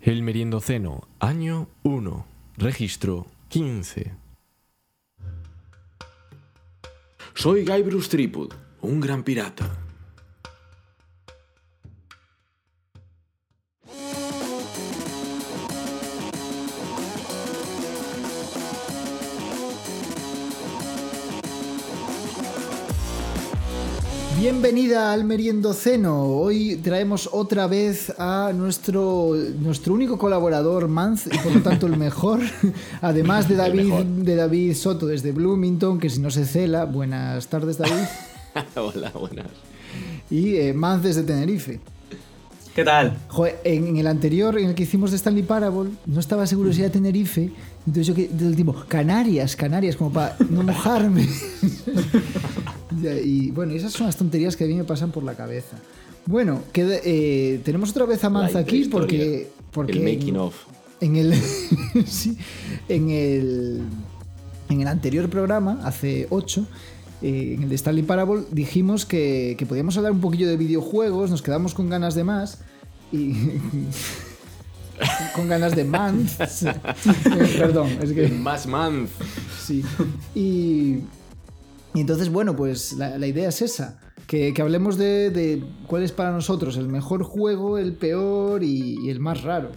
El Meriendoceno, año 1, registro 15. Soy Guy Bruce Tripod, un gran pirata. Bienvenida al Meriendoceno. Hoy traemos otra vez a nuestro, nuestro único colaborador, Manz, y por lo tanto el mejor, además de David, de David Soto desde Bloomington, que si no se cela, buenas tardes David, Hola, buenas. y eh, Manz desde Tenerife. ¿Qué tal? Joder, en, en el anterior, en el que hicimos de Stanley Parable, no estaba seguro si era Tenerife, entonces yo que del tipo, Canarias, Canarias, como para no mojarme. Y bueno, esas son las tonterías que a mí me pasan por la cabeza. Bueno, eh, tenemos otra vez a Manz La aquí porque, porque El making en, of. en el sí, en el en el anterior programa, hace 8, en el de Stanley Parable, dijimos que, que podíamos hablar un poquillo de videojuegos, nos quedamos con ganas de más y con ganas de más. Perdón, es que Más month. Sí. Y, y entonces, bueno, pues la, la idea es esa. Que, que hablemos de, de cuál es para nosotros el mejor juego, el peor y, y el más raro.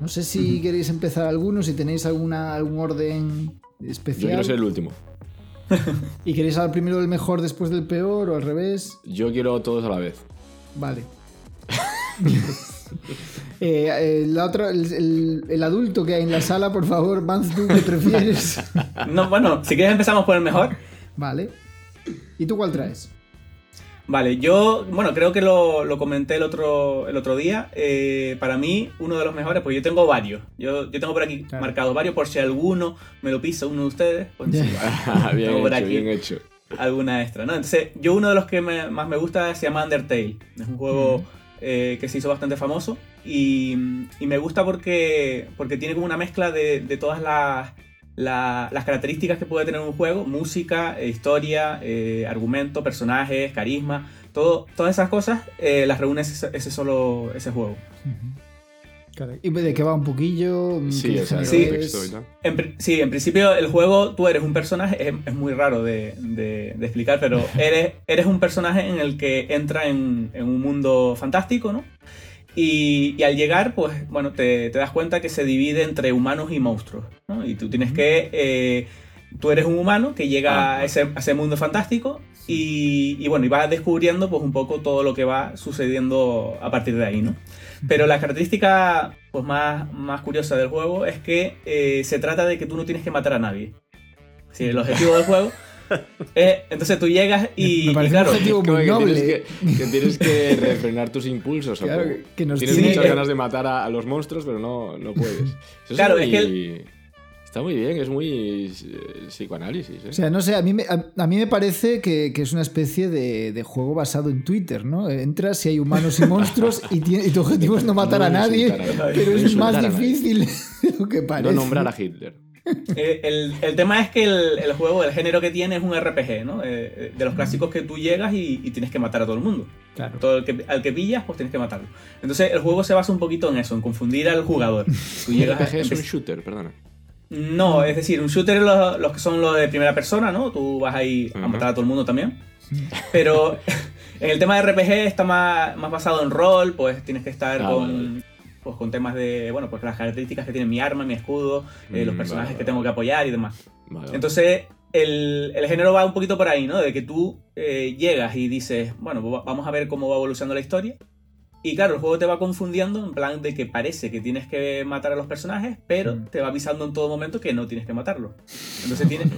No sé si queréis empezar alguno, si tenéis alguna, algún orden Yo especial. quiero ser el último. ¿Y queréis hablar primero del mejor después del peor o al revés? Yo quiero todos a la vez. Vale. Eh, eh, la otra, el, el- el adulto que hay en la sala, por favor, Vance, ¿tú qué prefieres? No, bueno, si quieres empezamos por el mejor. Vale. ¿Y tú cuál traes? Vale, yo, bueno, creo que lo, lo comenté el otro, el otro día. eh, para mí, uno de los mejores, pues yo tengo varios. Yo, yo tengo por aquí Claro. marcados varios, por si alguno me lo pisa uno de ustedes, pues sí, vale, bien Tengo por hecho, aquí. bien hecho. alguna extra, ¿no? Entonces, yo uno de los que me- más me gusta se llama Undertale. Es un juego eh, que se hizo bastante famoso y, y me gusta porque, porque tiene como una mezcla de, de todas las, la- las características que puede tener un juego, música, eh, historia, eh, argumento, personajes, carisma, todo, todas esas cosas eh, las reúne ese, ese solo ese juego. ¿Y de qué va un poquillo? Sí, ¿Qué o sea, sí. En sí, en principio el juego tú eres un personaje, es, es muy raro de, de- de explicar, pero eres, eres un personaje en el que entra en, en un mundo fantástico, ¿no? Y, y al llegar, pues, bueno, te, te das cuenta que se divide entre humanos y monstruos, ¿no? Y tú tienes que... eh, tú eres un humano que llega Ah, a, ese, a ese mundo fantástico y, y, bueno, y vas descubriendo pues un poco todo lo que va sucediendo a partir de ahí, ¿no? Pero la característica pues, más, más curiosa del juego es que eh, se trata de que tú no tienes que matar a nadie. Sí, el objetivo del juego es, entonces tú llegas y, Me y parece claro, un objetivo que. Tienes que, que tienes que refrenar tus impulsos. ¿o Claro, cómo? que nos tienes tiene- muchas ganas de matar a, a los monstruos, pero no, no puedes. Eso Claro, muy- es que Está muy bien, es muy eh, psicoanálisis. ¿eh? O sea, no sé, a mí me, a, a mí me parece que, que es una especie de, de juego basado en Twitter, ¿no? Entras si hay humanos y monstruos y, tiene- y tu objetivo es no matar No a nadie, a nadie. pero No es más difícil de lo que parece. no nombrar a Hitler. Eh, el, el tema es que el, el juego, el género que tiene es un RPG, ¿no? Eh, eh, de los clásicos que tú llegas y, y tienes que matar a todo el mundo. Claro. Todo el que, al que pillas, pues tienes que matarlo. Entonces el juego se basa un poquito en eso, en confundir al jugador. Tú a- RPG es un shooter, perdona. No, es decir, un shooter es los, los que son los de primera persona, ¿no? Tú vas ahí a matar a todo el mundo también. Pero en el tema de RPG está más, más basado en rol, pues tienes que estar Ah, con, vale. Pues, con temas de, bueno, pues las características que tiene mi arma, mi escudo, eh, los Mm, personajes vale, que tengo que apoyar y demás. Vale. Entonces, el, el género va un poquito por ahí, ¿no? De que tú eh, llegas y dices, bueno, va- vamos a ver cómo va evolucionando la historia. Y claro, el juego te va confundiendo en plan de que parece que tienes que matar a los personajes, pero Mm. te va avisando en todo momento que no tienes que matarlos. Entonces tienes,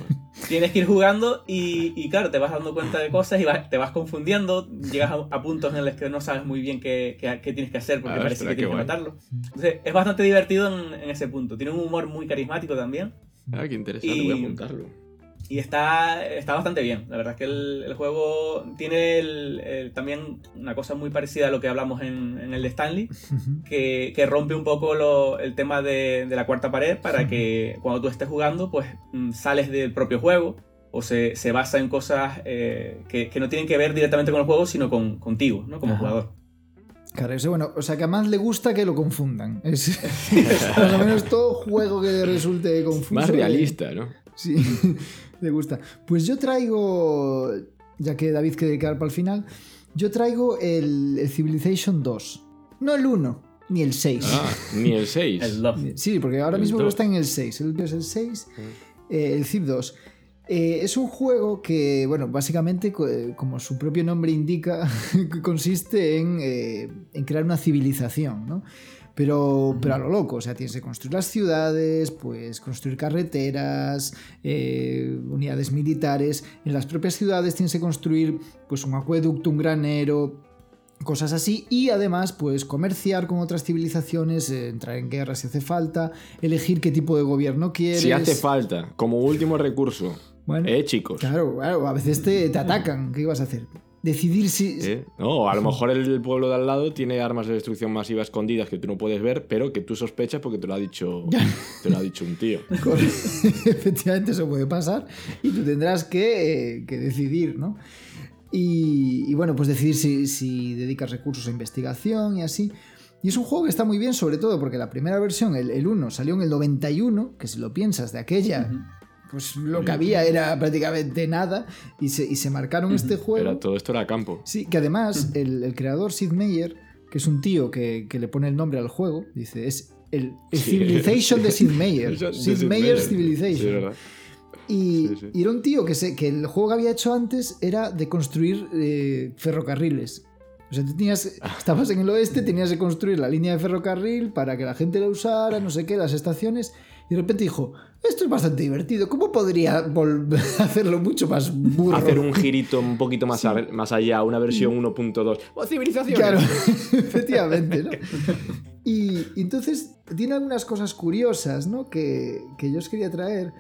tienes que ir jugando y, y claro, te vas dando cuenta de cosas y vas- te vas confundiendo, llegas a, a puntos en los que no sabes muy bien qué, qué- qué tienes que hacer porque Ah, parece que tienes que matarlo. Entonces es bastante divertido en, en ese punto. Tiene un humor muy carismático también. Ah, qué interesante, Y- voy a apuntarlo. Y está, está bastante bien. La verdad es que el, el juego tiene el- el- también una cosa muy parecida a lo que hablamos en, en el de Stanley, que, que rompe un poco lo- el tema de, de la cuarta pared para que cuando tú estés jugando, pues mm, sales del propio juego o se, se basa en cosas eh, que, que no tienen que ver directamente con el juego, sino con, contigo, ¿no? Como Ajá. jugador. Claro, eso, bueno, o sea que a más le gusta que lo confundan. Es, más o menos todo juego que resulte confuso. Más realista, ¿no? Sí, le gusta. Pues yo traigo, ya que David quiere quedar para el final, yo traigo el, el Civilization 2. No el 1, ni el 6. Ah, ni el 6. El Love. Sí, porque ahora El mismo 2. está en el 6. El es el 6, eh, el Civ 2. Eh, es un juego que, bueno, básicamente, co- como su propio nombre indica, consiste en, eh, en crear una civilización, ¿no? Pero, pero a lo loco, o sea, tienes que construir las ciudades, pues construir carreteras, eh, unidades militares. En las propias ciudades tienes que construir pues un acueducto, un granero, cosas así y además pues comerciar con otras civilizaciones, eh, entrar en guerra si hace falta, elegir qué tipo de gobierno quieres. Si hace falta, como último recurso. Bueno, ¿Eh, chicos? Claro, claro, a veces te, te atacan, ¿qué ibas a hacer? Decidir si... ¿Eh? No, a lo mejor el pueblo de al lado tiene armas de destrucción masiva escondidas que tú no puedes ver, pero que tú sospechas porque te lo ha dicho, te lo ha dicho un tío. Efectivamente, eso puede pasar y tú tendrás que, eh, que decidir, ¿no? Y, y bueno, pues decidir si, si dedicas recursos a investigación y así. Y es un juego que está muy bien, sobre todo porque la primera versión, el, el 1, salió en el 91, que si lo piensas de aquella, pues lo que había era prácticamente nada, y se, y se marcaron este juego. Era, todo esto era campo. Sí, que además el, el creador Sid Meier, que es un tío que, que le pone el nombre al juego, dice, es el, el Sí. Civilization de Sid Meier. Sid Meier. Civilization. Sí. Y, y era un tío que, se, que el juego que había hecho antes era de construir eh, ferrocarriles. O sea, tú tenías, estabas en el oeste, tenías que construir la línea de ferrocarril para que la gente la usara, no sé qué, las estaciones. Y de repente dijo, esto es bastante divertido, ¿cómo podría hacerlo mucho más burro? Hacer un girito un poquito más, a- más allá, una versión 1.2. ¡O civilización! Claro, efectivamente, ¿no? Y, y entonces tiene algunas cosas curiosas, ¿no? Que, que yo os quería traer.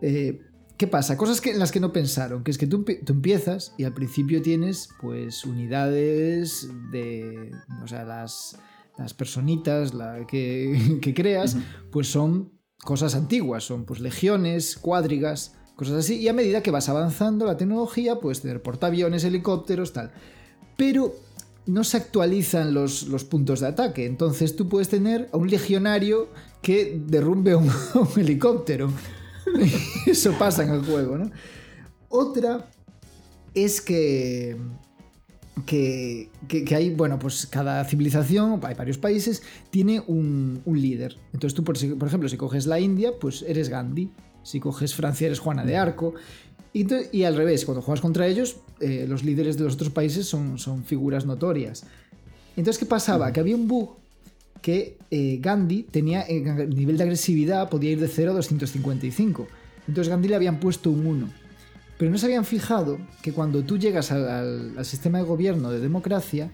Eh, ¿Qué pasa? Cosas que, en las que no pensaron, que es que tú, tú empiezas y al principio tienes pues unidades de... O sea, las, las personitas la que, que creas, pues son cosas antiguas, son pues legiones, cuadrigas, cosas así, y a medida que vas avanzando la tecnología, puedes tener portaaviones, helicópteros, tal. Pero no se actualizan los, los puntos de ataque, entonces tú puedes tener a un legionario que derrumbe un, un helicóptero. Eso pasa en el juego, ¿no? Otra es que, que, que- que hay, bueno, pues cada civilización, hay varios países, tiene un, un líder. Entonces tú, por, ejemplo, si coges la India, pues eres Gandhi. Si coges Francia, eres Juana de Arco. Y, al revés, cuando juegas contra ellos, eh, los líderes de los otros países son, son figuras notorias. Entonces, ¿qué pasaba? Que había un bug que eh, Gandhi tenía en nivel de agresividad, podía ir de 0 a 255. Entonces Gandhi le habían puesto un 1. Pero no se habían fijado que cuando tú llegas al, sistema de gobierno de democracia,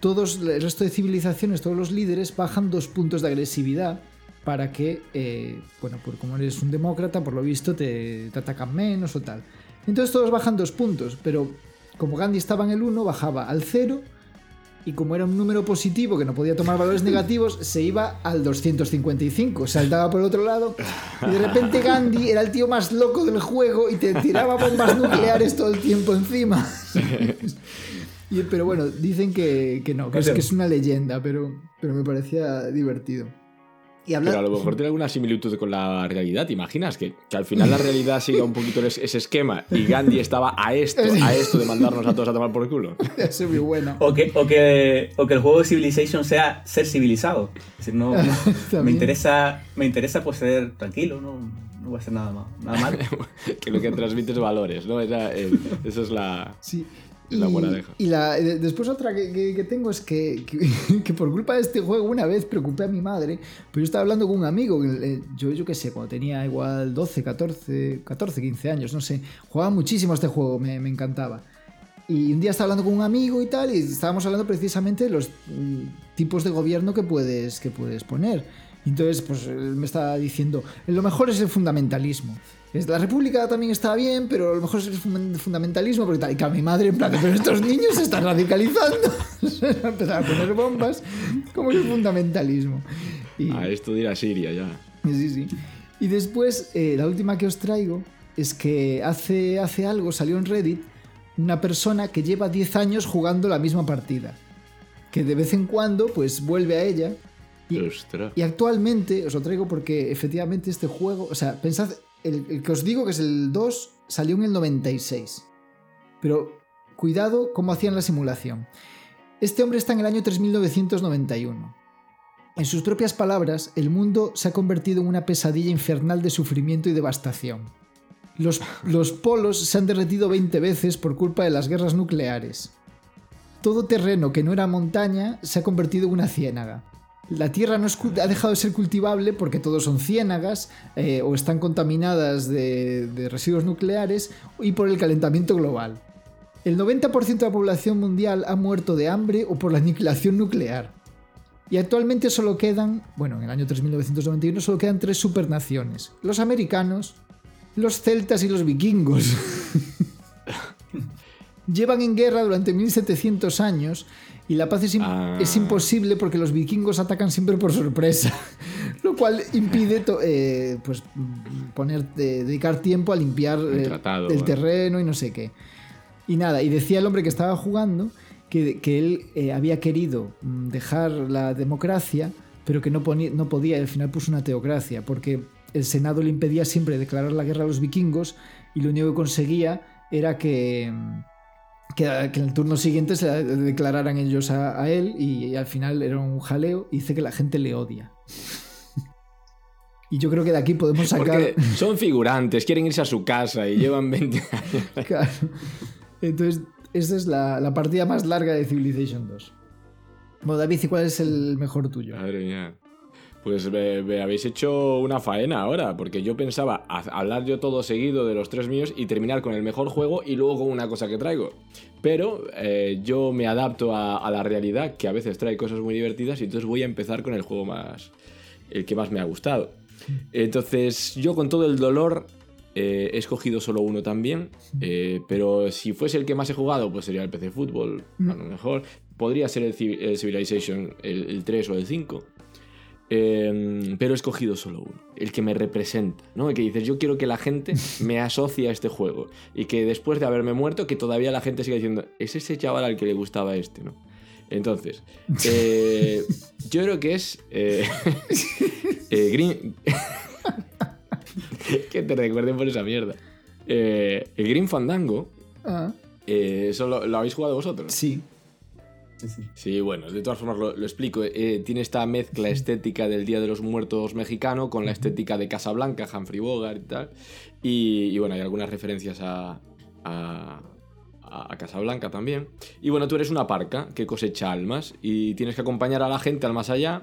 todos, el resto de civilizaciones, todos los líderes bajan dos puntos de agresividad para que, eh, bueno, por como eres un demócrata, por lo visto te, te atacan menos o tal. Entonces todos bajan dos puntos, pero como Gandhi estaba en el 1, bajaba al 0 y como era un número positivo que no podía tomar valores negativos, se iba al 255, saltaba por otro lado y de repente Gandhi era el tío más loco del juego y te tiraba bombas nucleares todo el tiempo encima. Y- pero bueno, dicen que, que no, que es, que es una leyenda, pero, pero me parecía divertido. Y Pero a lo mejor tiene alguna similitud con la realidad. ¿Te imaginas? Que, que al final la realidad siga un poquito ese, ese esquema y Gandhi estaba a esto, a esto de mandarnos a todos a tomar por culo. Eso es muy bueno. O que, o, que, o que el juego de Civilization sea ser civilizado. Es decir, no, no- me, interesa, me interesa pues ser tranquilo, no, no voy a hacer nada, mal, nada mal. que lo que transmite es valores, ¿no? Esa, eh, eso es la... Sí. La moraleja. Y la, de- después otra que, que- que tengo es que, que, que por culpa de este juego una vez preocupé a mi madre, pero yo estaba hablando con un amigo, eh, yo, yo qué sé, cuando tenía igual 12, 14, 14, 15 años, no sé, jugaba muchísimo a este juego, me, me encantaba. Y un día estaba hablando con un amigo y tal, y estábamos hablando precisamente de los mm, tipos de gobierno que puedes, que puedes poner. Y entonces, pues él me estaba diciendo, lo mejor es el fundamentalismo. La república también está bien, pero lo mejor es fundamentalismo, porque tal. Y claro, mi madre, en plan, pero estos niños se están radicalizando. Empezar a poner bombas, como que el fundamentalismo. Y, A ir a Siria ya. Sí, sí. Y después, eh, la última que os traigo es que hace, hace algo salió en Reddit una persona que lleva 10 años jugando la misma partida. que de vez en cuando pues vuelve a ella. Y, y actualmente, os lo traigo porque efectivamente este juego, o sea, pensad, el, el que os digo que es el 2 salió en el 96. Pero cuidado cómo hacían la simulación. Este hombre está en el año 3991. En sus propias palabras, el mundo se ha convertido en una pesadilla infernal de sufrimiento y devastación. Los, los polos se han derretido 20 veces por culpa de las guerras nucleares. Todo terreno que no era montaña se ha convertido en una ciénaga. La tierra no ha dejado de ser cultivable porque todos son ciénagas eh, o están contaminadas de, de residuos nucleares y por el calentamiento global. El 90% de la población mundial ha muerto de hambre o por la aniquilación nuclear. Y actualmente solo quedan, bueno, en el año 3991 solo quedan tres supernaciones. Los americanos, los celtas y los vikingos. Llevan en guerra durante 1700 años y la paz es, im- Ah. es imposible porque los vikingos atacan siempre por sorpresa, lo cual impide eh, pues, poner, eh, dedicar tiempo a limpiar El eh, tratado, el bueno. terreno y no sé qué. Y nada, y decía el hombre que estaba jugando que, que él eh, había querido mm, dejar la democracia, pero que no, ponía- no podía, y al final puso una teocracia, porque el Senado le impedía siempre declarar la guerra a los vikingos y lo único que conseguía era que, mm, que, que en el turno siguiente se la declararan ellos a, a él y, al final era un jaleo y dice que la gente le odia. y yo creo que de aquí podemos sacar... Porque son figurantes, quieren irse a su casa y llevan 20 años. Claro. Entonces, esta es la, la partida más larga de Civilization 2. Bueno, David, ¿y cuál es el mejor tuyo? Madre mía. Pues me, me habéis hecho una faena ahora, porque yo pensaba ha- hablar yo todo seguido de los tres míos y terminar con el mejor juego y luego con una cosa que traigo. Pero eh, yo me adapto a, a la realidad, que a veces trae cosas muy divertidas, y entonces voy a empezar con el juego más. el que más me ha gustado. Entonces, yo con todo el dolor eh, he escogido solo uno también, eh, pero si fuese el que más he jugado, pues sería el PC Fútbol, a lo mejor. Podría ser el Civilization, el, el 3 o el 5. Eh, pero he escogido solo uno, el que me representa, ¿no? El que dices, yo quiero que la gente me asocie a este juego y que después de haberme muerto, que todavía la gente siga diciendo, es ese chaval al que le gustaba este, ¿no? Entonces, eh, yo creo que es eh, eh, Green... que te recuerden por esa mierda. Eh, el Green Fandango, eh, ¿eso lo, lo habéis jugado vosotros? sí. Sí, bueno, de todas formas lo, lo explico. Eh, tiene esta mezcla estética del Día de los Muertos mexicano con la estética de Casablanca, Humphrey Bogart y tal. Y, y bueno, hay algunas referencias a- a Casablanca también. Y bueno, tú eres una parca que cosecha almas y tienes que acompañar a la gente al más allá.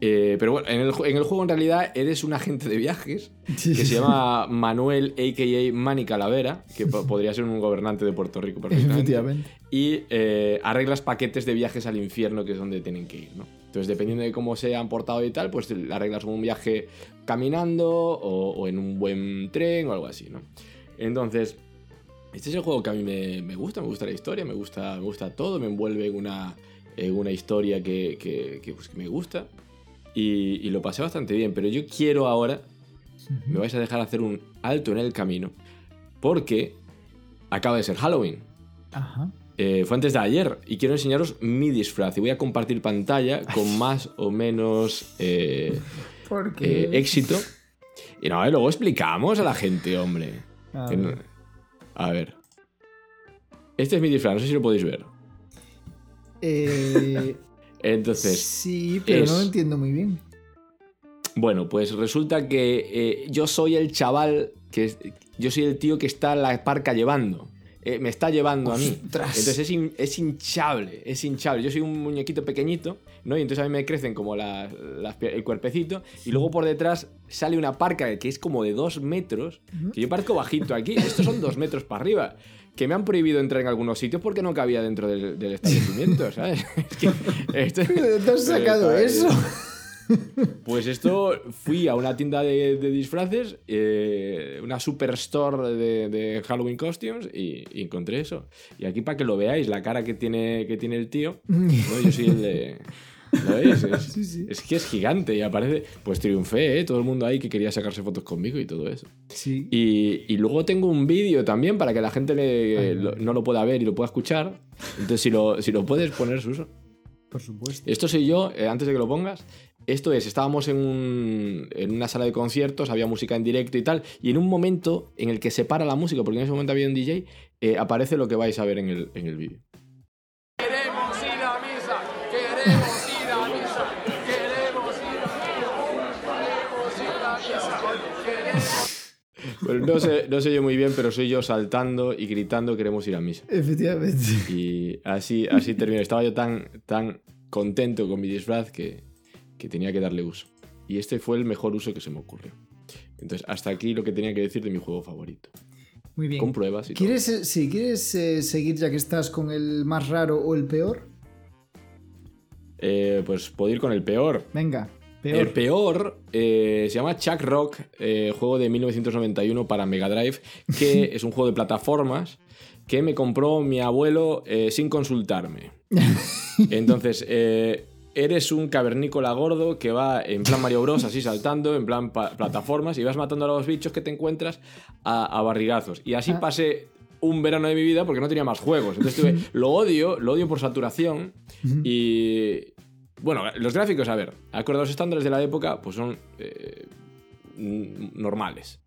Eh, pero bueno, en el, ju- en el juego en realidad eres un agente de viajes que se llama Manuel, a.k.a. Manny Calavera, que po- podría ser un gobernante de Puerto Rico perfectamente Efectivamente. y eh, arreglas paquetes de viajes al infierno, que es donde tienen que ir, ¿no? Entonces, dependiendo de cómo se han portado y tal, pues arreglas un viaje caminando o, o en un buen tren o algo así, ¿no? Entonces, este es el juego que a mí me, me gusta, me gusta la historia, me gusta, me gusta todo, me envuelve en una, en una historia que, que- que, pues, que me gusta y, y lo pasé bastante bien, pero yo quiero ahora, me vais a dejar hacer un alto en el camino, porque acaba de ser Halloween. Ajá. Eh, fue antes de ayer y quiero enseñaros mi disfraz y voy a compartir pantalla con más o menos eh, ¿Por eh, éxito. Y no, luego explicamos a la gente, hombre. A no- ver. a ver. Este es mi disfraz, no sé si lo podéis ver. Entonces, sí, pero es- no lo entiendo muy bien. bueno, pues resulta que eh, yo soy el chaval que es- yo soy el tío que está la parca llevando. Eh, me está llevando a mí. Entonces es, es hinchable, es hinchable. Yo soy un muñequito pequeñito, ¿no? Y entonces a mí me crecen como la- las el cuerpecito y luego por detrás sale una parca que es como de dos metros, que yo parezco bajito aquí. Estos son dos metros para arriba. Que me han prohibido entrar en algunos sitios porque no cabía dentro del, del establecimiento, ¿sabes? Es que esto- ¿De dónde has sacado Eh, eso? pues esto, fui a una tienda de, de disfraces, eh, una superstore de, de Halloween costumes y, y encontré eso. Y aquí para que lo veáis, la cara que tiene, que tiene el tío, ¿no? yo soy el de... ¿Lo veis? Es, Sí, sí. es que es gigante y aparece... Pues triunfé, ¿eh? Todo el mundo ahí que quería sacarse fotos conmigo y todo eso. Sí. Y, y luego tengo un vídeo también para que la gente le- Ay, lo- no lo pueda ver y lo pueda escuchar. Entonces si lo, si lo puedes poner, Suso. Por supuesto. Esto soy yo, eh, antes de que lo pongas. Esto es, estábamos en, un- en una sala de conciertos, había música en directo y tal, y en un momento en el que se para la música, porque en ese momento había un DJ, eh, aparece lo que vais a ver en el, en el vídeo. Queremos ir a misa, queremos ir a misa, queremos ir a queremos ir a misa, Pues no sé, no sé yo muy bien, pero soy yo saltando y gritando queremos ir a misa. Efectivamente. Y así, así terminó. Estaba yo tan, tan contento con mi disfraz que, que tenía que darle uso. Y este fue el mejor uso que se me ocurrió. Entonces, hasta aquí lo que tenía que decir de mi juego favorito. Muy bien. Con pruebas y todo. ¿Quieres, eh, sí, ¿quieres eh, seguir ya que estás con el más raro o el peor? Eh, pues puedo ir con el peor. Venga, peor. El peor eh, se llama Chuck Rock, eh, juego de 1991 para Mega Drive, que es un juego de plataformas que me compró mi abuelo eh, sin consultarme. Entonces, eres un cavernícola gordo que va en plan Mario Bros, así saltando, en plan plataformas, y vas matando a los bichos que te encuentras a, a barrigazos. Y así Ah. pasé un verano de mi vida porque no tenía más juegos. Entonces tuve- lo odio, lo odio por saturación. Y. Bueno, los gráficos, a ver, acorde a los estándares de la época, pues son eh, normales.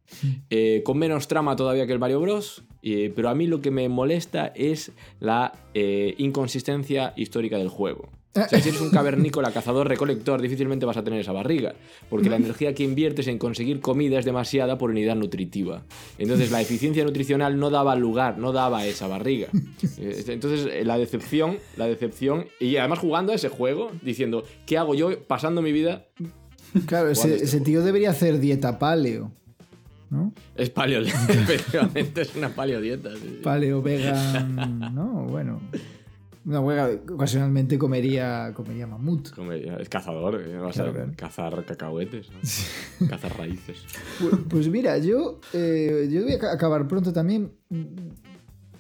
Eh, con menos trama todavía que el Mario Bros. eh, pero a mí lo que me molesta es la inconsistencia histórica del juego. O sea, si eres un cavernícola, cazador, recolector, difícilmente vas a tener esa barriga, porque la energía que inviertes en conseguir comida es demasiada por unidad nutritiva. Entonces la eficiencia nutricional no daba lugar, no daba esa barriga. Eh, Entonces eh, la decepción, la decepción, y además jugando a ese juego, diciendo, ¿qué hago yo pasando mi vida? Claro, ese, este ese tío debería hacer dieta paleo. ¿No? Es paleo, efectivamente es una paleodieta. sí, sí. Paleo vegan. ¿No? Bueno. Una huega ocasionalmente comería, comería mamut. Como ya Es cazador, eh, vas Claro, a claro. cazar cacahuetes, ¿no? cazar raíces. Pu- Pues mira, yo, eh, yo voy a ca- acabar pronto también.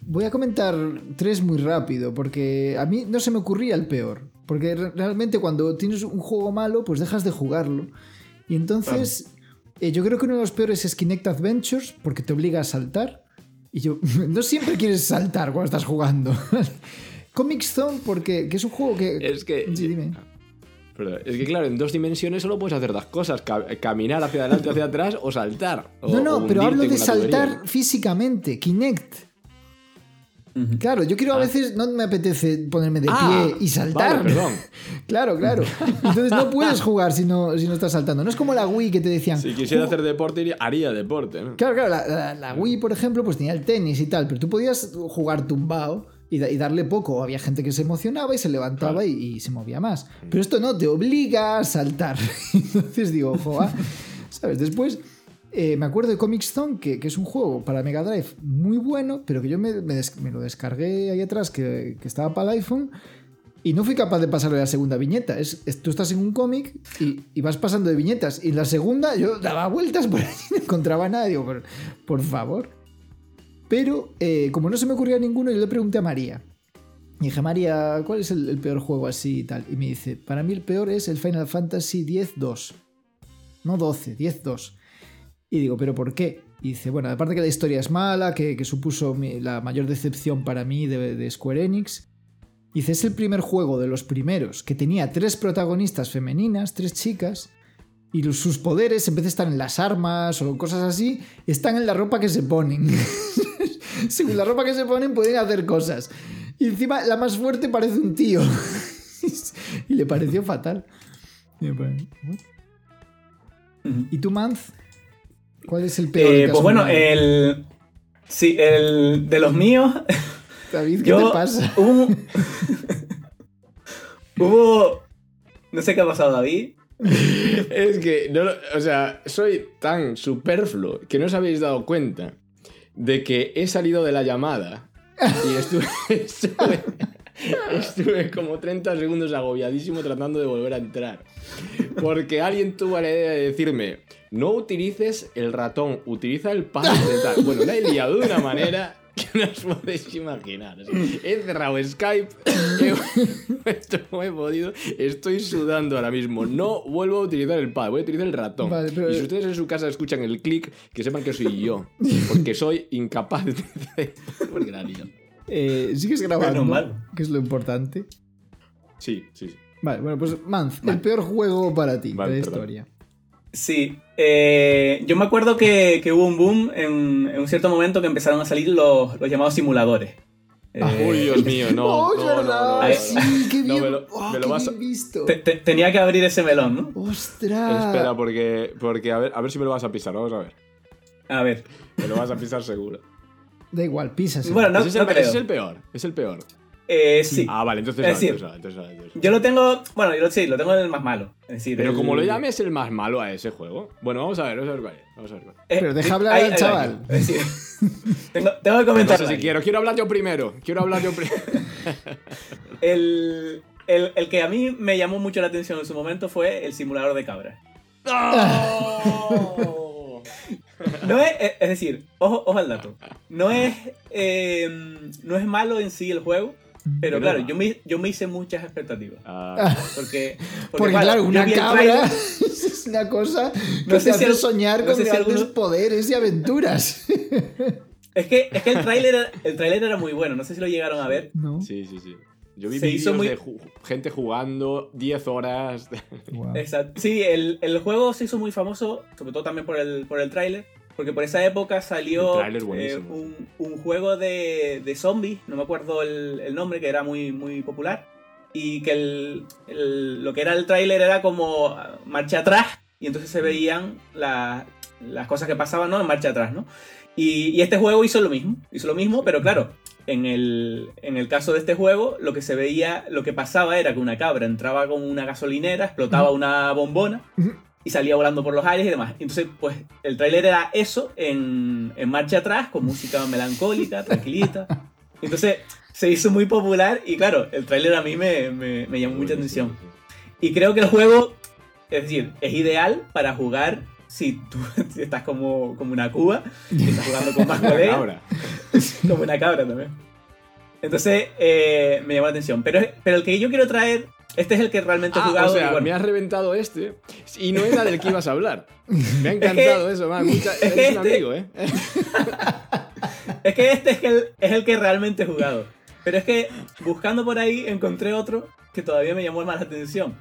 Voy a comentar tres muy rápido, porque a mí no se me ocurría el peor. Porque re- realmente cuando tienes un juego malo, pues dejas de jugarlo. Y entonces, eh, yo creo que uno de los peores es Kinect Adventures, porque te obliga a saltar. Y yo, no siempre quieres saltar cuando estás jugando. Comic Zone, porque que es un juego que... Es que. Sí, dime. Perdón, es que claro, en dos dimensiones solo puedes hacer dos cosas: ca- caminar hacia adelante, hacia atrás o saltar. o- No, o no, pero hablo de saltar tubería. físicamente, Kinect. Claro, yo quiero a veces, no me apetece ponerme de Ah, pie y saltar. vale, perdón. claro, claro. Entonces no puedes jugar si no, si no estás saltando. No es como la Wii que te decían. Si quisiera "Ju- hacer deporte, haría deporte, ¿no? Claro, claro, la, la- la Wii, por ejemplo, pues tenía el tenis y tal, pero tú podías jugar tumbado y, y darle poco. Había gente que se emocionaba y se levantaba y, y se movía más. Pero esto no, te obliga a saltar. Entonces digo, joa, ¿sabes? Después eh, me acuerdo de Comic Zone, que, que es un juego para Mega Drive muy bueno, pero que yo me, me des- me lo descargué ahí atrás, que, que estaba para el iPhone. Y no fui capaz de pasarle la segunda viñeta. Es, es- tú estás en un cómic y, y vas pasando de viñetas. Y la segunda, yo daba vueltas por ahí y no encontraba nada. Digo, por, por favor. Pero eh, como no se me ocurría ninguno, yo le pregunté a María. Y dije, María, ¿cuál es el, peor juego así y tal? Y me dice, para mí el peor es el Final Fantasy X-2. No 12, 10-2. Y digo, ¿pero por qué? Y dice, bueno, aparte que la historia es mala, que, supuso la mayor decepción para mí de, Square Enix. Dice, es el primer juego de los primeros que tenía tres protagonistas femeninas, tres chicas, y sus poderes, en vez de estar en las armas o cosas así, están en la ropa que se ponen. Según la ropa que se ponen, pueden hacer cosas. Y encima, la más fuerte parece un tío. y le pareció fatal. Ujú. ¿Y tú, Manz? ¿Cuál es el peor? Eh, has pues bueno, el. Sí, el de los míos. David, ¿qué Yo. te pasa? Hubo. hubo. No sé qué ha pasado, David. Es que, no, lo- o sea, soy tan superfluo que no os habéis dado cuenta de que he salido de la llamada y estuve, estuve, como 30 segundos agobiadísimo tratando de volver a entrar. Porque alguien tuvo la idea de decirme, no utilices el ratón, utiliza el pad. Bueno, la he liado de una manera que no os podéis imaginar. He cerrado Skype, he, esto no he podido, estoy sudando ahora mismo. No vuelvo a utilizar el pad, voy a utilizar el ratón. Vale, pero- Y si ustedes en su casa escuchan el clic, que sepan que soy yo, porque soy incapaz de porque la lío. Eh, ¿Sigues grabando? Menos mal. Que es lo importante. Sí, sí, sí. Vale, bueno, pues Manz, el peor juego para ti Vale, de la perdón. historia. Sí, eh, yo me acuerdo que, que hubo un boom en, en un cierto momento que empezaron a salir los, los llamados simuladores. Eh, Uy, Dios mío, no. oh, no, no, verdad. no, no, sí, qué No, bien, me lo- oh, me lo qué vas bien visto. te- te- tenía que abrir ese melón, ¿no? Ostras. Espera, porque, porque a, ver, a ver si me lo vas a pisar, vamos a ver. A ver. Me lo vas a pisar seguro. Da igual, pisas. Bueno, no, ese, es no el, creo. ese es el peor, es el peor. Eh, sí. Ah, vale, entonces Es decir, entonces entonces entonces. Yo lo tengo. Bueno, yo lo, sí, lo tengo en el más malo. Es decir, Pero el- como lo llames el más malo a ese juego. Bueno, vamos a ver, vamos a ver cuál es. Vamos a ver cuál es. eh, Pero deja eh, hablar ahí- al ahí chaval. va. Es decir, tengo, tengo que No comentar. sé si quiero, quiero hablar yo primero. Quiero hablar yo primero. El, el, el que a mí me llamó mucho la atención en su momento fue el simulador de cabra. No es, es- es decir, ojo, ojo al dato. No es, eh, no es malo en sí el juego, pero Pero claro, yo me, yo me hice muchas expectativas. Ah, Porque, Porque, claro, una el cabra es una cosa que No te sé si hace al- soñar no con si grandes alguno- poderes y aventuras. Es que, es que el tráiler era- el tráiler era muy bueno, no sé si lo llegaron a ver. ¿No? sí, sí, sí. Yo vi vídeos muy- de ju- gente jugando 10 horas. Exacto. Sí, el, el juego se hizo muy famoso, sobre todo también por el, por el tráiler, porque por esa época salió eh, un, un juego de, de zombies, no me acuerdo el, el nombre, que era muy, muy popular, y que el, el- lo que era el tráiler era como marcha atrás, y entonces se veían la- las cosas que pasaban ¿no? en marcha atrás, ¿no? Y, y este juego hizo lo mismo, hizo lo mismo, pero claro, en el, en el caso de este juego, lo que se veía, lo que pasaba era que una cabra entraba con una gasolinera, explotaba una bombona y salía volando por los aires y demás. Entonces, pues el tráiler era eso en, en marcha atrás, con música melancólica, tranquilita. Entonces, se hizo muy popular y claro, el tráiler a mí me, me- me llamó mucha atención. Y creo que el juego, es decir, es ideal para jugar si tú si estás como, como una cuba, y estás jugando con más colegas, como una cabra también. Entonces, eh, me llamó la atención. Pero, pero el que yo quiero traer, este es el que realmente he Ah, jugado. o sea, bueno, me has reventado este y no era del que ibas a hablar. Me ha encantado eso, man. Mucha- es un este- amigo, ¿eh? Es que este es el, es el que realmente he jugado. Pero es que buscando por ahí encontré otro que todavía me llamó más la atención.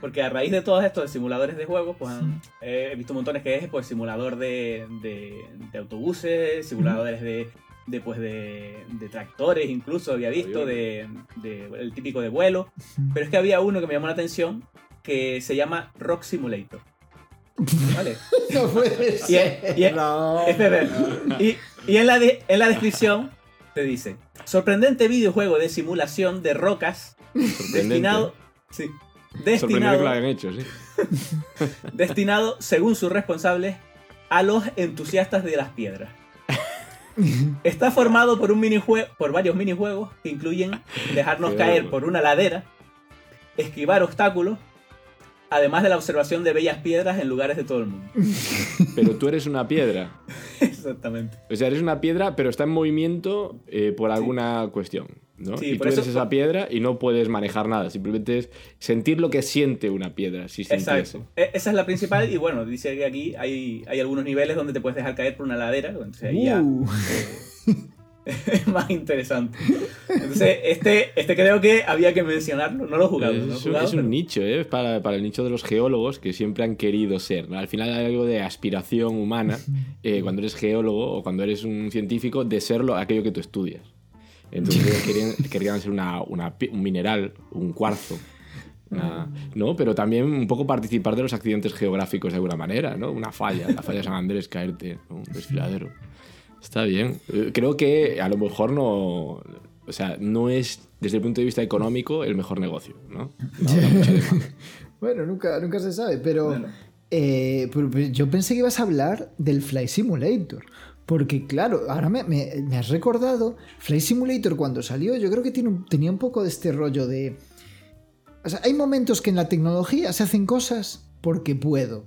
Porque a raíz de todos estos simuladores de juegos, pues han- he visto montones que es pues simulador de, de- de autobuses, simuladores de, de, pues, de, de tractores, incluso había visto, de, de- el típico de vuelo. Pero es que había uno que me llamó la atención que se llama Rock Simulator. ¿Vale? No puede Y, ser. y- no. Espera, y, y en, la de- en la descripción te dice: sorprendente videojuego de simulación de rocas destinado. Sí, destinado, que lo hayan hecho, sí. destinado, según sus responsables, a los entusiastas de las piedras. Está formado por, un minijue- por varios minijuegos que incluyen dejarnos Qué caer por una ladera, esquivar obstáculos, además de la observación de bellas piedras en lugares de todo el mundo. Pero tú eres una piedra. Exactamente. O sea, eres una piedra, pero está en movimiento eh, por alguna cuestión. ¿No? Sí, y tú por eres eso- esa piedra y no puedes manejar nada. Simplemente es sentir lo que siente una piedra. Si. Exacto. E- Esa es la principal y bueno, dice que aquí hay, hay algunos niveles donde te puedes dejar caer por una ladera, entonces ahí ya Uh. es más interesante. Entonces, este, este creo que había que mencionarlo, no lo he jugado. Es, no lo he un- jugado, es un pero- nicho, ¿eh? Para, para el nicho de los geólogos que siempre han querido ser. ¿no? Al final hay algo de aspiración humana eh, cuando eres geólogo o cuando eres un científico de serlo aquello que tú estudias. Entonces querían, querían una, una un mineral, un cuarzo. una- ¿no? Pero también un poco participar de los accidentes geográficos de alguna manera, ¿no? Una falla, la falla de San Andrés, caerte, un desfiladero. Está bien. Eh, Creo que a lo mejor no. O sea, no es desde el punto de vista económico el mejor negocio, ¿no? Bueno, nunca, nunca se sabe, pero, Bueno. eh, pero- pero yo pensé que ibas a hablar del Fly Simulator. Porque claro, ahora me, me- has recordado, Fly Simulator cuando salió, yo creo que tenía un poco de este rollo de... O sea, hay momentos que en la tecnología se hacen cosas porque puedo.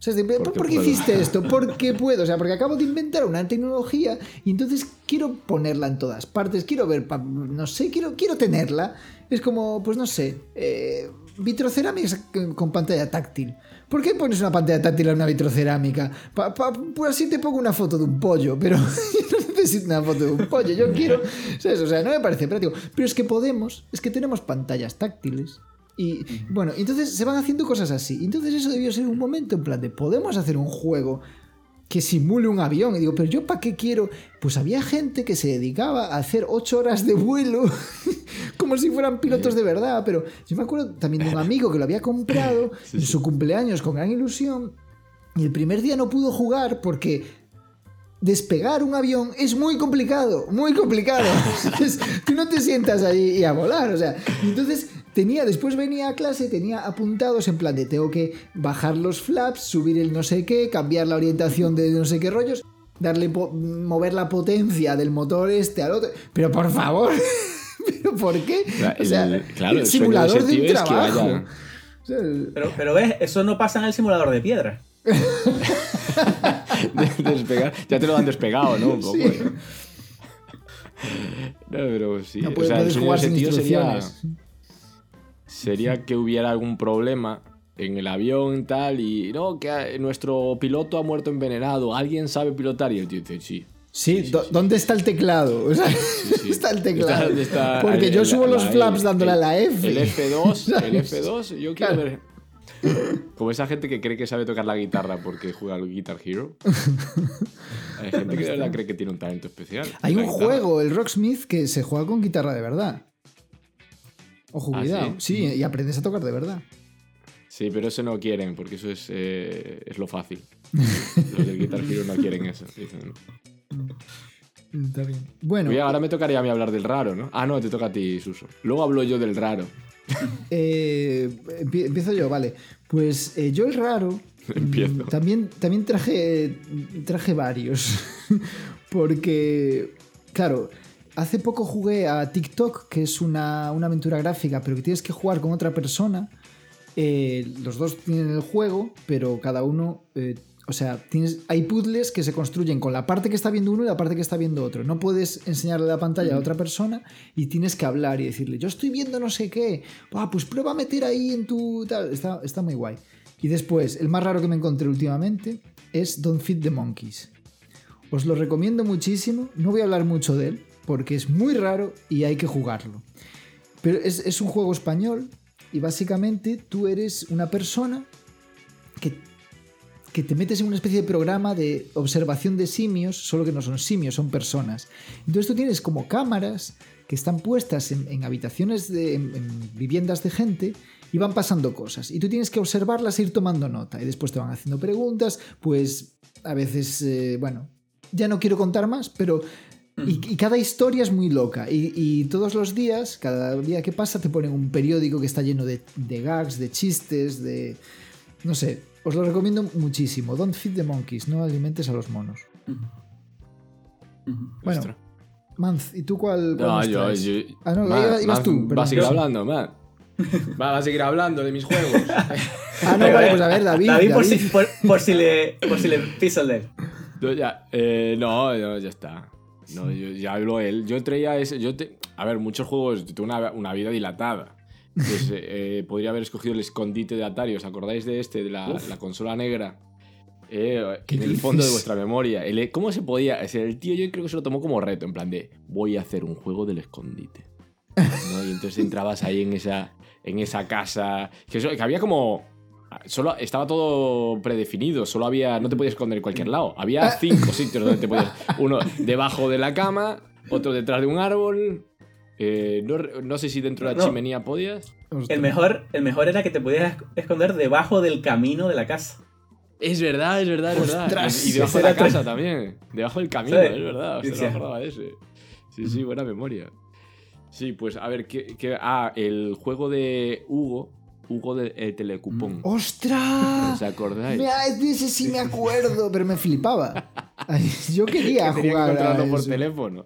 O sea, ¿por, qué hiciste esto? Porque puedo. O sea, porque acabo de inventar una tecnología y entonces quiero ponerla en todas partes. Quiero ver, no sé, quiero, quiero tenerla. Es como, pues no sé, eh, vitrocerámica con pantalla táctil. ¿Por qué pones una pantalla táctil a una vitrocerámica? Pa- pa- pues así te pongo una foto de un pollo, pero yo no necesito una foto de un pollo. Yo quiero, ¿sabes? O sea, no me parece práctico. Pero es que podemos, es que tenemos pantallas táctiles. Y bueno, entonces se van haciendo cosas así. Entonces eso debió ser un momento en plan de, podemos hacer un juego que simule un avión. Y digo, pero yo para qué quiero. Pues había gente que se dedicaba a hacer ocho horas de vuelo como si fueran pilotos de verdad. Pero yo me acuerdo también de un amigo que lo había comprado en su cumpleaños con gran ilusión. Y el primer día no pudo jugar porque despegar un avión es muy complicado, muy complicado. Entonces, tú no te sientas ahí y a volar, o sea, entonces tenía, después venía a clase, tenía apuntados en plan de tengo que bajar los flaps, subir el no sé qué, cambiar la orientación de no sé qué rollos, darle mover la potencia del motor este al otro, pero por favor, pero ¿por qué? El- O sea, claro, el el sueño de simulador ese de un tío es que trabajo. vaya- O sea, el- Pero, pero ves, eso no pasa en el simulador de piedra. de- despegar. Ya te lo han despegado, ¿no? Un poco. Sí. ¿eh? No, pero sí. no o puedes, sea, el sería, instrucciones. Sería que hubiera algún problema en el avión y tal y no, que ah, nuestro piloto ha muerto envenenado, alguien sabe pilotar y el tío dice, sí. Sí, ¿dónde está el teclado? O sea, sí. está el teclado. Está- ¿dónde está Porque el- yo subo la- los flaps dándole a la F. El F2, el ¿Sabes? F2, yo quiero Claro. ver. Como esa gente que cree que sabe tocar la guitarra porque juega al Guitar Hero. Hay gente que de verdad cree que tiene un talento especial. Hay un guitarra. juego, el Rocksmith, que se juega con guitarra de verdad. Ojo, ¿Ah, cuidado. sí? sí? y aprendes a tocar de verdad. Sí, pero eso no quieren, porque eso es, eh, es lo fácil. Los del Guitar Hero no quieren eso. Dicen, Está bien. Bueno, Oye, ahora me tocaría a mí hablar del raro, ¿no? Ah, no, te toca a ti, Suso. Luego hablo yo del raro. eh, empie- empiezo yo, vale. Pues eh, yo el raro. Empiezo. mm, También, también traje, traje varios. Porque, claro, hace poco jugué a TikTok, que es una, una aventura gráfica, pero que tienes que jugar con otra persona. Eh, los dos tienen el juego, pero cada uno. eh, o sea, tienes, hay puzzles que se construyen con la parte que está viendo uno y la parte que está viendo otro. No puedes enseñarle la pantalla a otra persona y tienes que hablar y decirle, yo estoy viendo no sé qué. Ah, pues prueba a meter ahí en tu. Tal. Está, está muy guay. Y después, el más raro que me encontré últimamente es Don't Feed the Monkeys. Os lo recomiendo muchísimo. No voy a hablar mucho de él porque es muy raro y hay que jugarlo. Pero es, un juego español y básicamente tú eres una persona que, que te metes en una especie de programa de observación de simios, solo que no son simios, son personas. Entonces tú tienes como cámaras que están puestas en, habitaciones, de, en, en viviendas de gente y van pasando cosas. Y tú tienes que observarlas e ir tomando nota. Y después te van haciendo preguntas, pues a veces, eh, bueno, ya no quiero contar más, pero... Y, y cada historia es muy loca. Y, y todos los días, cada día que pasa, te ponen un periódico que está lleno de, de gags, de chistes, de... No sé, os lo recomiendo muchísimo. Don't feed the monkeys, no alimentes a los monos. Bueno. Manz, ¿y tú cuál, cuál No, yo, yo- Ah, no, Man, ibas man, tú, Va a perdón. seguir hablando, man. Va, a seguir hablando de mis juegos. Ah, no, vale, pues a ver, David. David, por, David. si, por, por si le, por si le pisa el dedo. No, ya, eh, no, no, ya está. No, yo, ya habló él. Yo traía ese. Yo te, a ver, muchos juegos. Tengo una, una vida dilatada. Pues, eh, podría haber escogido el escondite de Atari. ¿Os acordáis de este? De la, la consola negra. Eh, ¿Qué en el fondo de vuestra memoria. El- ¿Cómo se podía? o sea, el tío yo creo que se lo tomó como reto. En plan de, voy a hacer un juego del escondite. ¿no? Y entonces entrabas ahí en esa, en esa casa. Que, eso- que había como. Solo estaba todo predefinido, solo había. No te podías esconder en cualquier lado. Había cinco sitios donde te podías. Uno debajo de la cama, otro detrás de un árbol. eh, no, no sé si dentro de la No. chimenea podías. El mejor, el mejor era que te podías esc- esconder debajo del camino de la casa. Es verdad, es verdad, es verdad. Y, y debajo de la casa también. Debajo del camino, Sí. es verdad. Acordaba ese. Sí, sí, buena memoria. Sí, pues a ver, ¿qué, qué- ah, el juego de Hugo. Hugo de el Telecupón. ¡Ostras! ¿Os acordáis? De ese sí me acuerdo, pero me flipaba. Yo quería que jugar a controlarlo por eso. teléfono.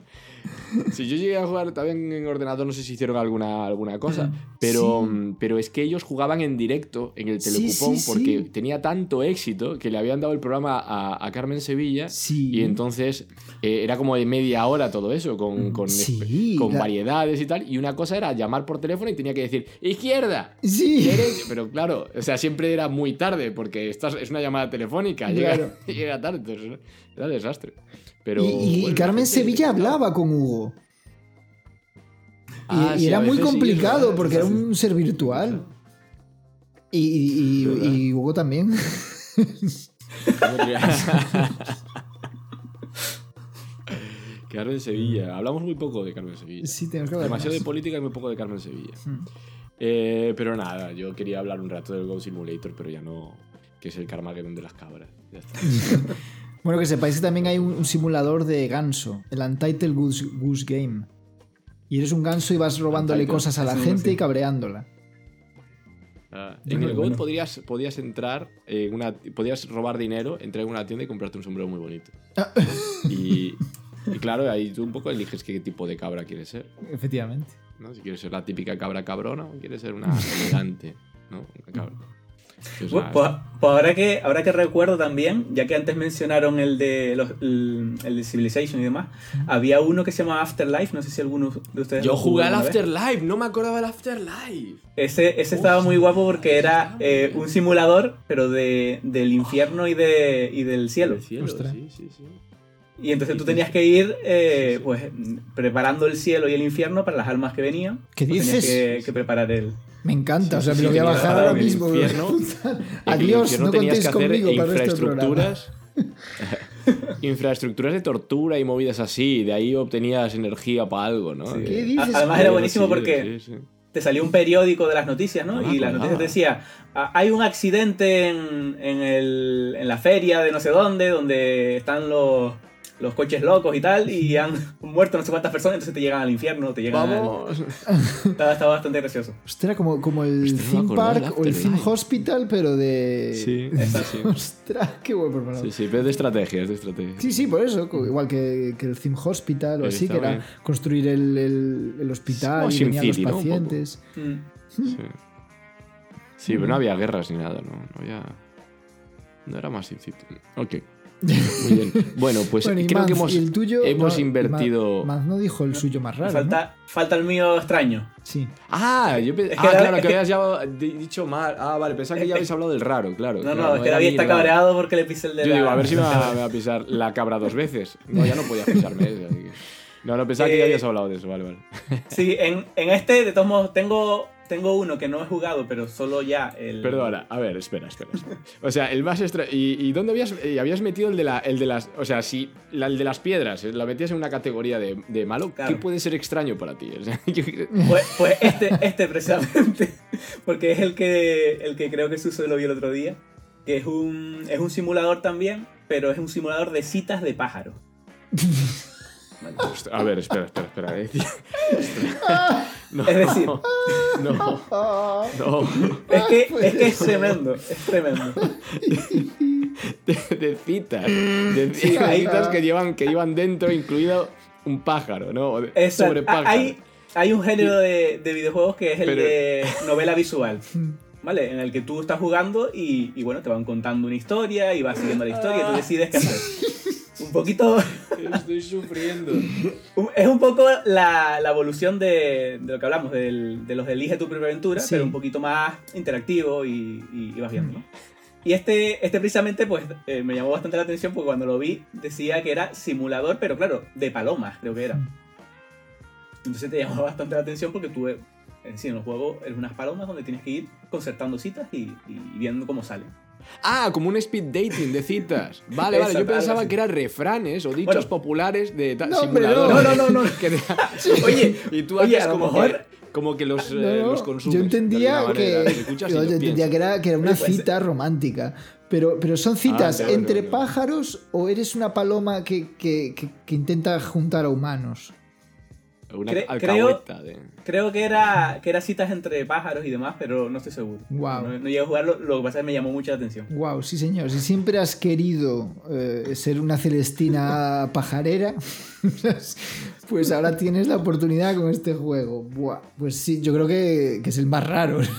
Si yo llegué a jugar también en ordenador, no sé si hicieron alguna, alguna cosa, pero, Sí. pero es que ellos jugaban en directo en el Telecupón sí, porque sí. tenía tanto éxito que le habían dado el programa a, a Carmen Sevilla y entonces eh, era como de media hora todo eso, con, con, Sí, con la- variedades y tal. Y una cosa era llamar por teléfono y tenía que decir izquierda. Sí. derecha", Pero claro, o sea, siempre era muy tarde porque estás, es una llamada telefónica, llega, Claro. llega tarde, entonces era desastre. Pero, y, y bueno, Carmen Sevilla hablaba con Hugo. Y, Ah, y sí, era muy sí, complicado porque era un ser virtual. Y, Hugo también. Carmen Sevilla. Hablamos muy poco de Carmen Sevilla. Sí, tenemos que hablar Demasiado de política y muy poco de Carmen Sevilla. Mm. Eh, pero nada, yo quería hablar un rato del Go Simulator, pero ya no. Que es el Carmageddon de las cabras. Ya está. Bueno, que sepáis que también hay un, un simulador de ganso, el Untitled Goose, Goose Game. Y eres un ganso y vas robándole Untitled, cosas a la gente y cabreándola. Ah, en el bueno. podrías, podías entrar en una. Podías robar dinero, entrar en una tienda y comprarte un sombrero muy bonito. Ah. Y, y claro, ahí tú un poco eliges qué tipo de cabra quieres ser. Efectivamente. ¿no? Si quieres ser la típica cabra cabrona o quieres ser una elegante, ¿no? Una cabra. Pues, pues- pues ahora, que, ahora que recuerdo también, ya que antes mencionaron el de, los, el, el de Civilization y demás, había uno que se llama Afterlife, no sé si alguno de ustedes Yo lo jugué al. Afterlife, no me acordaba del Afterlife. Ese, ese estaba muy guapo porque era eh, un simulador, pero de, del infierno y, de, y del cielo. El cielo, sí, sí, sí. Y entonces tú tenías que ir eh, pues preparando el cielo y el infierno para las almas que venían. ¿Qué Pues dices? Tenías que, que preparar el... Me encanta, o sea, Sí, me lo voy a bajar ahora mismo. Adiós, no tenías contéis que hacer conmigo para este infraestructuras. infraestructuras de tortura y movidas así. y De ahí obtenías energía para algo, ¿no? Sí. ¿Qué dices? Además de era buenísimo porque sí, sí. te salió un periódico de las noticias, ¿no? Me y las noticias decía, "Ah, hay un accidente en, en, el- en la feria de no sé dónde, donde están los, los coches locos y tal, y han muerto no sé cuántas personas, entonces te llegan al infierno, te llegan al- Vamos. Estaba, estaba bastante gracioso. Ostras, como, como el Hostia, Theme Park o el Theme. Hospital, pero de. Sí, sí, Ostras, qué bueno por sí, sí, pero es de estrategia, es de estrategia. Sí, sí, por eso. Igual que, que el Theme Hospital o Sí, así, que está era bien. construir el, el- el hospital y los City, ¿no? Pacientes. Mm. Sí. Sí, pero no había guerras ni nada, ¿no? No había. No era más Sin City. Ok. Muy bien. Bueno, pues Bueno, creo que hemos, ¿y el tuyo? hemos No, invertido. Manz no dijo el suyo más raro. ¿no? falta, falta el mío extraño. Sí. Ah, yo Es ah, claro, es que que- habías ya di- dicho mal. Ah, vale, pensaba que ya habéis hablado del raro, claro. No, claro, no, es que David está raro. cabreado porque le pise el de Yo la- digo, a ver si me va, me va a pisar la cabra dos veces. No, ya no podía pisarme así que- No, no, pensaba que ya Eh, habías hablado de eso, vale, vale. Sí, en, en este, de todos modos, tengo, tengo uno que no he jugado, pero solo ya el... Perdona, a ver, espera, espera. espera. O sea, el más extra. ¿Y, y dónde habías, eh, habías metido el de, la, el de las. O sea, si la, el de las piedras eh, la metías en una categoría de, de malo, ¿qué puede ser extraño para ti? O sea, yo creo- Pues, pues este, este precisamente, porque es el que, el que creo que Suso lo vio el otro día, que es un, es un simulador también, pero es un simulador de citas de pájaro. A ver, espera, espera, espera. eh. No, Es decir, no, no. es que, es que es tremendo, es tremendo. De, de citas. De, citas que llevan, que llevan dentro incluido un pájaro, ¿no? Exacto. sobre pájaro. Hay, hay un género de, de videojuegos que es el Pero- de novela visual. ¿Vale? En el que tú estás jugando y, y, bueno, te van contando una historia y vas siguiendo la historia y tú decides qué hacer. Un poquito. Estoy sufriendo. Es un poco la, la evolución de, de lo que hablamos, del- de los Elige tu propia aventura, Sí. pero un poquito más interactivo y, y- y vas viendo, ¿no? Y este, este precisamente pues eh, me llamó bastante la atención porque cuando lo vi decía que era simulador, pero claro, de palomas creo que era. Entonces te llamó bastante la atención porque tú, eh, en sí, en el juego eres unas palomas donde tienes que ir concertando citas y, y viendo cómo salen. Ah, como un speed dating de citas. Vale, vale. Yo pensaba que eran refranes o dichos Bueno. populares de No, simuladores. no. No, no, no, Oye, y tú oye, haces a lo como, mejor- que, como que los, No, eh, los consumes. yo entendía que, yo entendía que era, que era una pues, cita romántica. Pero, pero son citas Ah, claro, entre claro, claro. pájaros o eres una paloma que, que- que- que intenta juntar a humanos. Una Cre- alcahueta de... Creo que era, que era citas entre pájaros y demás, pero no estoy seguro. No, no llegué a jugarlo, lo que pasa es que me llamó mucho la atención. Wow, sí señor. Si siempre has querido eh, ser una Celestina pajarera, pues ahora tienes la oportunidad con este juego. Buah, pues sí, yo creo que, que es el más raro.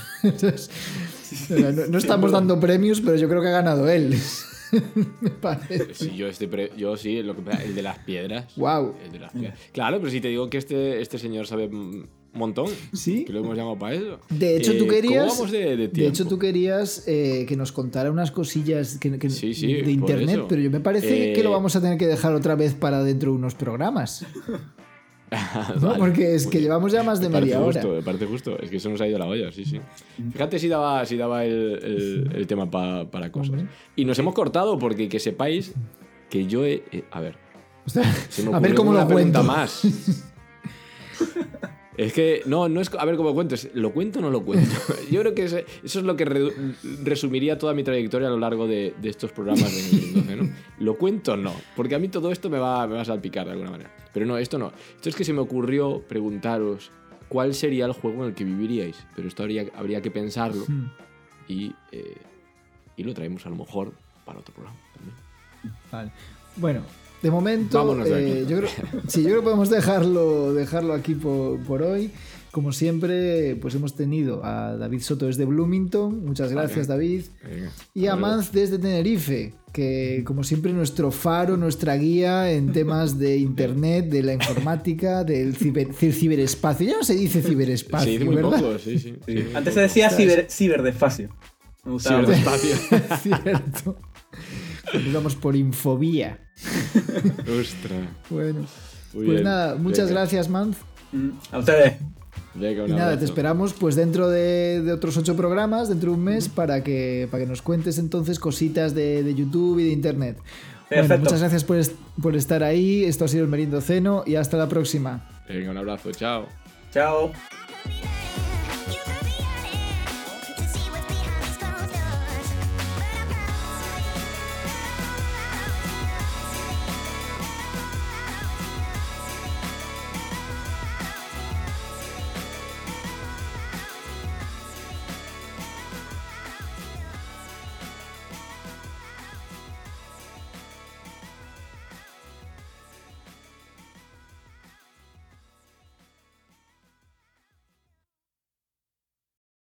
No estamos dando premios, pero yo creo que ha ganado él. Me parece. Sí, yo, este pre- yo sí, lo que, el de las piedras. Wow. El de las piedras. Claro, pero si te digo que este, este señor sabe un montón. Sí. Que lo hemos llamado para eso. De hecho, Eh, tú querías. ¿Cómo vamos de, de de hecho, tú querías eh, que nos contara unas cosillas que, que- Sí, sí, de internet, pero yo me parece Eh, que lo vamos a tener que dejar otra vez para dentro de unos programas. ¿no? Vale, Porque es que llevamos ya más de Me media hora. justo, me parece justo. Es que eso nos ha ido la olla, sí, sí. Fíjate si daba, si daba el, el- el tema pa- para cosas. Hombre. Y nos hemos cortado porque que sepáis que yo he... eh, a ver, O sea, se me a ver cómo lo cuento. más. Es que, no, no es a ver cómo cuento, es, ¿lo cuento o no lo cuento? Yo creo que eso es lo que re- resumiría toda mi trayectoria a lo largo de, de estos programas de Gaming 12, ¿no? ¿Lo cuento o no? Porque a mí todo esto me va, me va a salpicar de alguna manera. Pero no, esto no. Esto es que se me ocurrió preguntaros cuál sería el juego en el que viviríais. Pero esto habría, habría que pensarlo Hmm, y, eh, y lo traemos a lo mejor para otro programa también. Vale. Bueno, de momento, Vámonos de eh, aquí. yo creo, sí, yo creo que podemos dejarlo, dejarlo aquí por, por hoy. Como siempre, pues hemos tenido a David Soto desde Bloomington. Muchas gracias, David. Venga, Y a. Manz desde Tenerife, que como siempre nuestro faro, nuestra guía en temas de internet, de la informática, del ciber- del ciberespacio. Ya no se dice ciberespacio, dice muy ¿verdad? poco, sí, sí. sí, muy Antes se decía ciber, ciberdespacio. Me. Cierto. Cuando íbamos por infobía. Ostras. Bueno, Muy pues bien. nada, muchas gracias, Manz. Mm, A ustedes. Venga, un Y nada, te esperamos pues dentro de, de otros ocho programas, dentro de un mes, para que, para que nos cuentes entonces cositas de, de YouTube y de Internet. Bueno, Perfecto. muchas gracias por, est- por estar ahí. Esto ha sido el Merindo Ceno y hasta la próxima. Venga, un abrazo, chao. Chao.